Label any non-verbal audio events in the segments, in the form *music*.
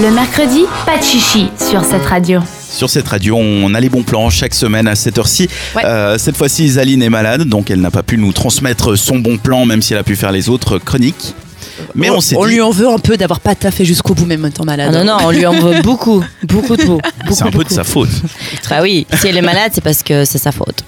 Le mercredi, pas de chichi sur cette radio. Sur cette radio, on a les bons plans chaque semaine à cette heure-ci. Ouais. Euh, cette fois-ci, Isaline est malade, donc elle n'a pas pu nous transmettre son bon plan, même si elle a pu faire les autres chroniques. Mais on s'est dit, lui en veut un peu d'avoir pas taffé jusqu'au bout, même en étant malade. Ah non, non, on lui en veut *laughs* beaucoup, beaucoup de beaucoup. c'est un peu de sa faute. Bah oui, si elle est malade, c'est parce que c'est sa faute.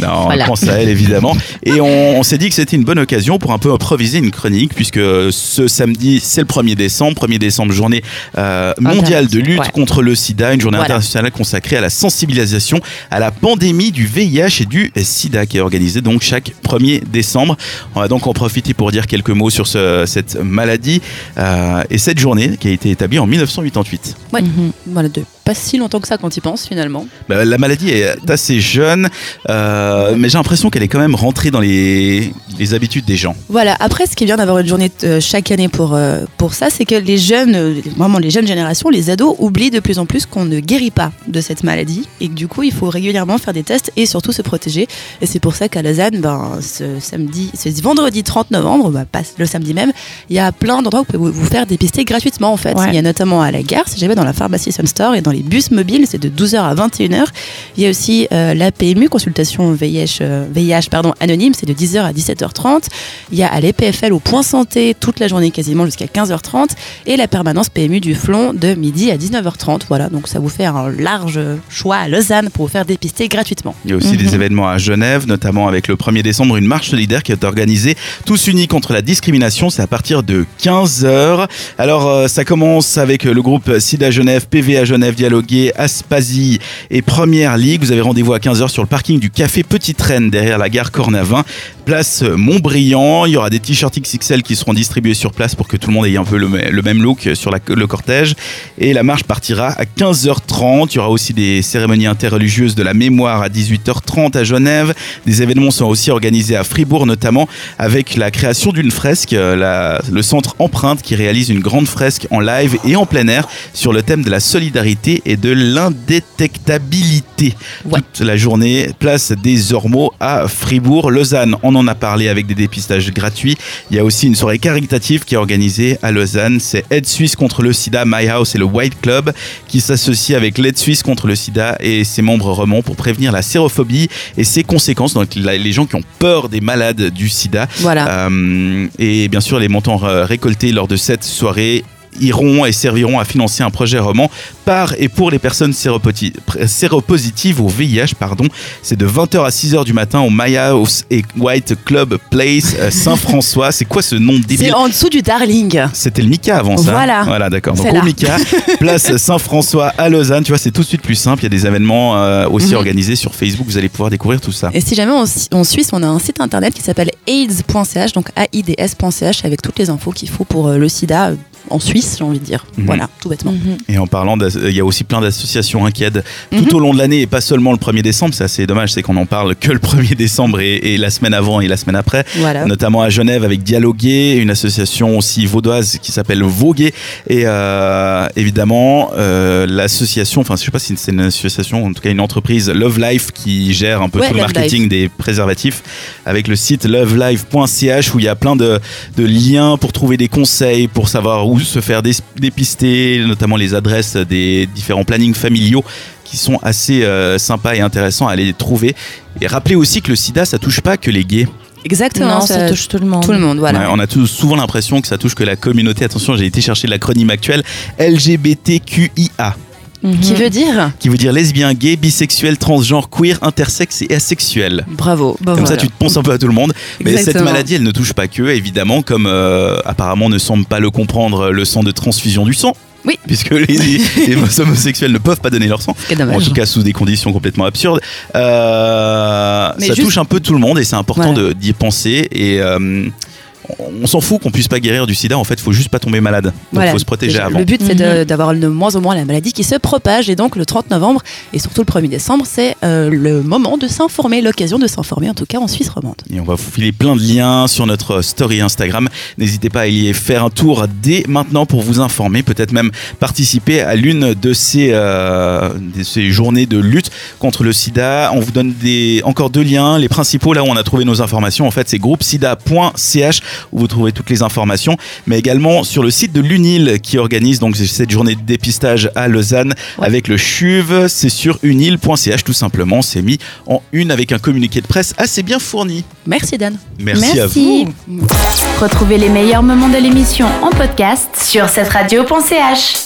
Non, Voilà. on pense à elle évidemment. Et on, on s'est dit que c'était une bonne occasion pour un peu improviser une chronique, puisque ce samedi, c'est le 1er décembre. 1er décembre, journée euh, mondiale de lutte Ouais. contre le sida, une journée Voilà. internationale consacrée à la sensibilisation à la pandémie du VIH et du sida, qui est organisée donc chaque 1er décembre. On va donc en profiter pour dire quelques mots sur ce- cette maladie euh, et cette journée qui a été établie en 1988. Ouais. Mhm. Voilà, de pas si longtemps que ça quand il pense finalement. Bah, la maladie est assez jeune, euh, mais j'ai l'impression qu'elle est quand même rentrée dans les, les habitudes des gens. Voilà, après ce qui est bien d'avoir une journée euh, chaque année pour, euh, pour ça, c'est que les jeunes, euh, vraiment les jeunes générations, les ados, oublient de plus en plus qu'on ne guérit pas de cette maladie et que du coup il faut régulièrement faire des tests et surtout se protéger. Et c'est pour ça qu'à Lausanne, ben, ce samedi, ce vendredi 30 novembre, bah, pas le samedi même, il y a plein d'endroits où vous pouvez vous- vous faire dépister gratuitement en fait. Ouais. Il y a notamment à la gare, si jamais dans la pharmacie Sun Store et dans les bus mobiles, c'est de 12h à 21h. Il y a aussi euh, la PMU, consultation VIH, euh, VIH pardon, anonyme, c'est de 10h à 17h30. Il y a à l'EPFL au point santé toute la journée quasiment jusqu'à 15h30 et la permanence PMU du Flon de midi à 19h30. Voilà, donc ça vous fait un large choix à Lausanne pour vous faire dépister gratuitement. Il y a aussi des événements à Genève, notamment avec le 1er décembre, une marche solidaire qui est organisée tous unis contre la discrimination. C'est à partir de 15h. Alors, euh, ça commence avec le groupe SIDA Genève, PVA Genève, Dialoguer, Aspasie et Première Ligue. Vous avez rendez-vous à 15h sur le parking du Café Petite Reine derrière la gare Cornavin, place Montbriand. Il y aura des t-shirts XXL qui seront distribués sur place pour que tout le monde ait un peu le, me- le même look sur le cortège. Et la marche partira à 15h30. Il y aura aussi des cérémonies interreligieuses de la mémoire à 18h30 à Genève. Des événements sont aussi organisés à Fribourg, notamment avec la création d'une fresque, euh, le centre Empreinte qui réalise une grande fresque en live et en plein air sur le thème de la solidarité et de l'indétectabilité. Ouais. Toute la journée, place des Ormeaux à Fribourg. Lausanne, on en a parlé avec des dépistages gratuits. Il y a aussi une soirée caritative qui est organisée à Lausanne. C'est Aide Suisse contre le sida, My House et le White Club qui s'associe avec l'aide suisse contre le sida et ses membres romans pour prévenir la sérophobie et ses conséquences, donc les gens qui ont peur des malades du sida. Voilà. Euh, et bien sûr, les montants récoltés lors de cette soirée iront et serviront à financer un projet roman par et pour les personnes séropositives au VIH. Pardon. C'est de 20h à 6h du matin au My House et White Club Place euh, Saint-François. C'est quoi ce nom C'est débile en dessous du Darling. c'était le Mika avant ça. Voilà. Voilà, d'accord. Donc C'est au. Mika, *laughs* place Saint-François à Lausanne. Tu vois, c'est tout de suite plus simple. Il y a des événements euh, aussi Mhm. organisés sur Facebook. Vous allez pouvoir découvrir tout ça. Et si jamais on, en Suisse, on a un site internet qui s'appelle aids.ch, donc AIDS.ch, avec toutes les infos qu'il faut pour euh, le sida en Suisse, j'ai envie de dire. Mhm. Voilà, tout bêtement. Et en parlant, il y a aussi plein d'associations hein, qui aident Mhm. tout au long de l'année et pas seulement le 1er décembre. C'est assez dommage, c'est qu'on en parle que le 1er décembre et, et la semaine avant et la semaine après. Voilà. Notamment à Genève avec Dialoguer, une association aussi vaudoise qui s'appelle Voguer. Et euh, évidemment, euh, l'association, enfin, je sais pas si c'est une association, en tout cas une entreprise, Love Life, qui gère un peu Ouais, tout le Love marketing des préservatifs avec le site lovelife.ch où il y a plein de, de liens pour trouver des conseils, pour savoir où se faire dé- dépister, notamment les adresses des différents plannings familiaux qui sont assez euh, sympas et intéressants à aller trouver. Et rappelez aussi que le sida, ça touche pas que les gays. Exactement, Non, ça touche tout le monde. tout le monde. Voilà. Ouais, on a tous souvent l'impression que ça touche que la communauté. Attention, j'ai été chercher l'acronyme actuel LGBTQIA, Mhm. Qui veut dire qui veut dire lesbien, gay, bisexuel, transgenre, queer, intersexe et asexuel. Bravo. Bah, Comme ça, tu te penses un peu à tout le monde. Mais cette maladie, elle ne touche pas que, évidemment, comme euh, apparemment ne semble pas le comprendre le sang de transfusion du sang. Oui. Puisque les, les *laughs* homosexuels ne peuvent pas donner leur sang. En tout cas, sous des conditions complètement absurdes. Euh, ça juste- touche un peu tout le monde et c'est important Voilà. de- d'y penser. Et euh, on s'en fout qu'on puisse pas guérir du sida. En fait, il faut juste pas tomber malade. Donc, il Voilà. faut se protéger Déjà, avant. Le but, c'est Mhm. d'avoir de moins en moins la maladie qui se propage. Et donc, le 30 novembre et surtout le 1er décembre, c'est euh, le moment de s'informer, l'occasion de s'informer, en tout cas en Suisse romande. Et on va vous filer plein de liens sur notre story Instagram. N'hésitez pas à y faire un tour dès maintenant pour vous informer, peut-être même participer à l'une de ces, euh, de ces journées de lutte contre le sida. On vous donne des, encore deux liens. Les principaux, là où on a trouvé nos informations, en fait, c'est groupesida.ch. où vous trouvez toutes les informations, mais également sur le site de l'UNIL qui organise donc cette journée de dépistage à Lausanne avec le CHUV. C'est sur unil.ch tout simplement. C'est mis en une avec un communiqué de presse assez bien fourni. Merci Dan. Merci, à vous. Retrouvez les meilleurs moments de l'émission en podcast sur cette radio.ch.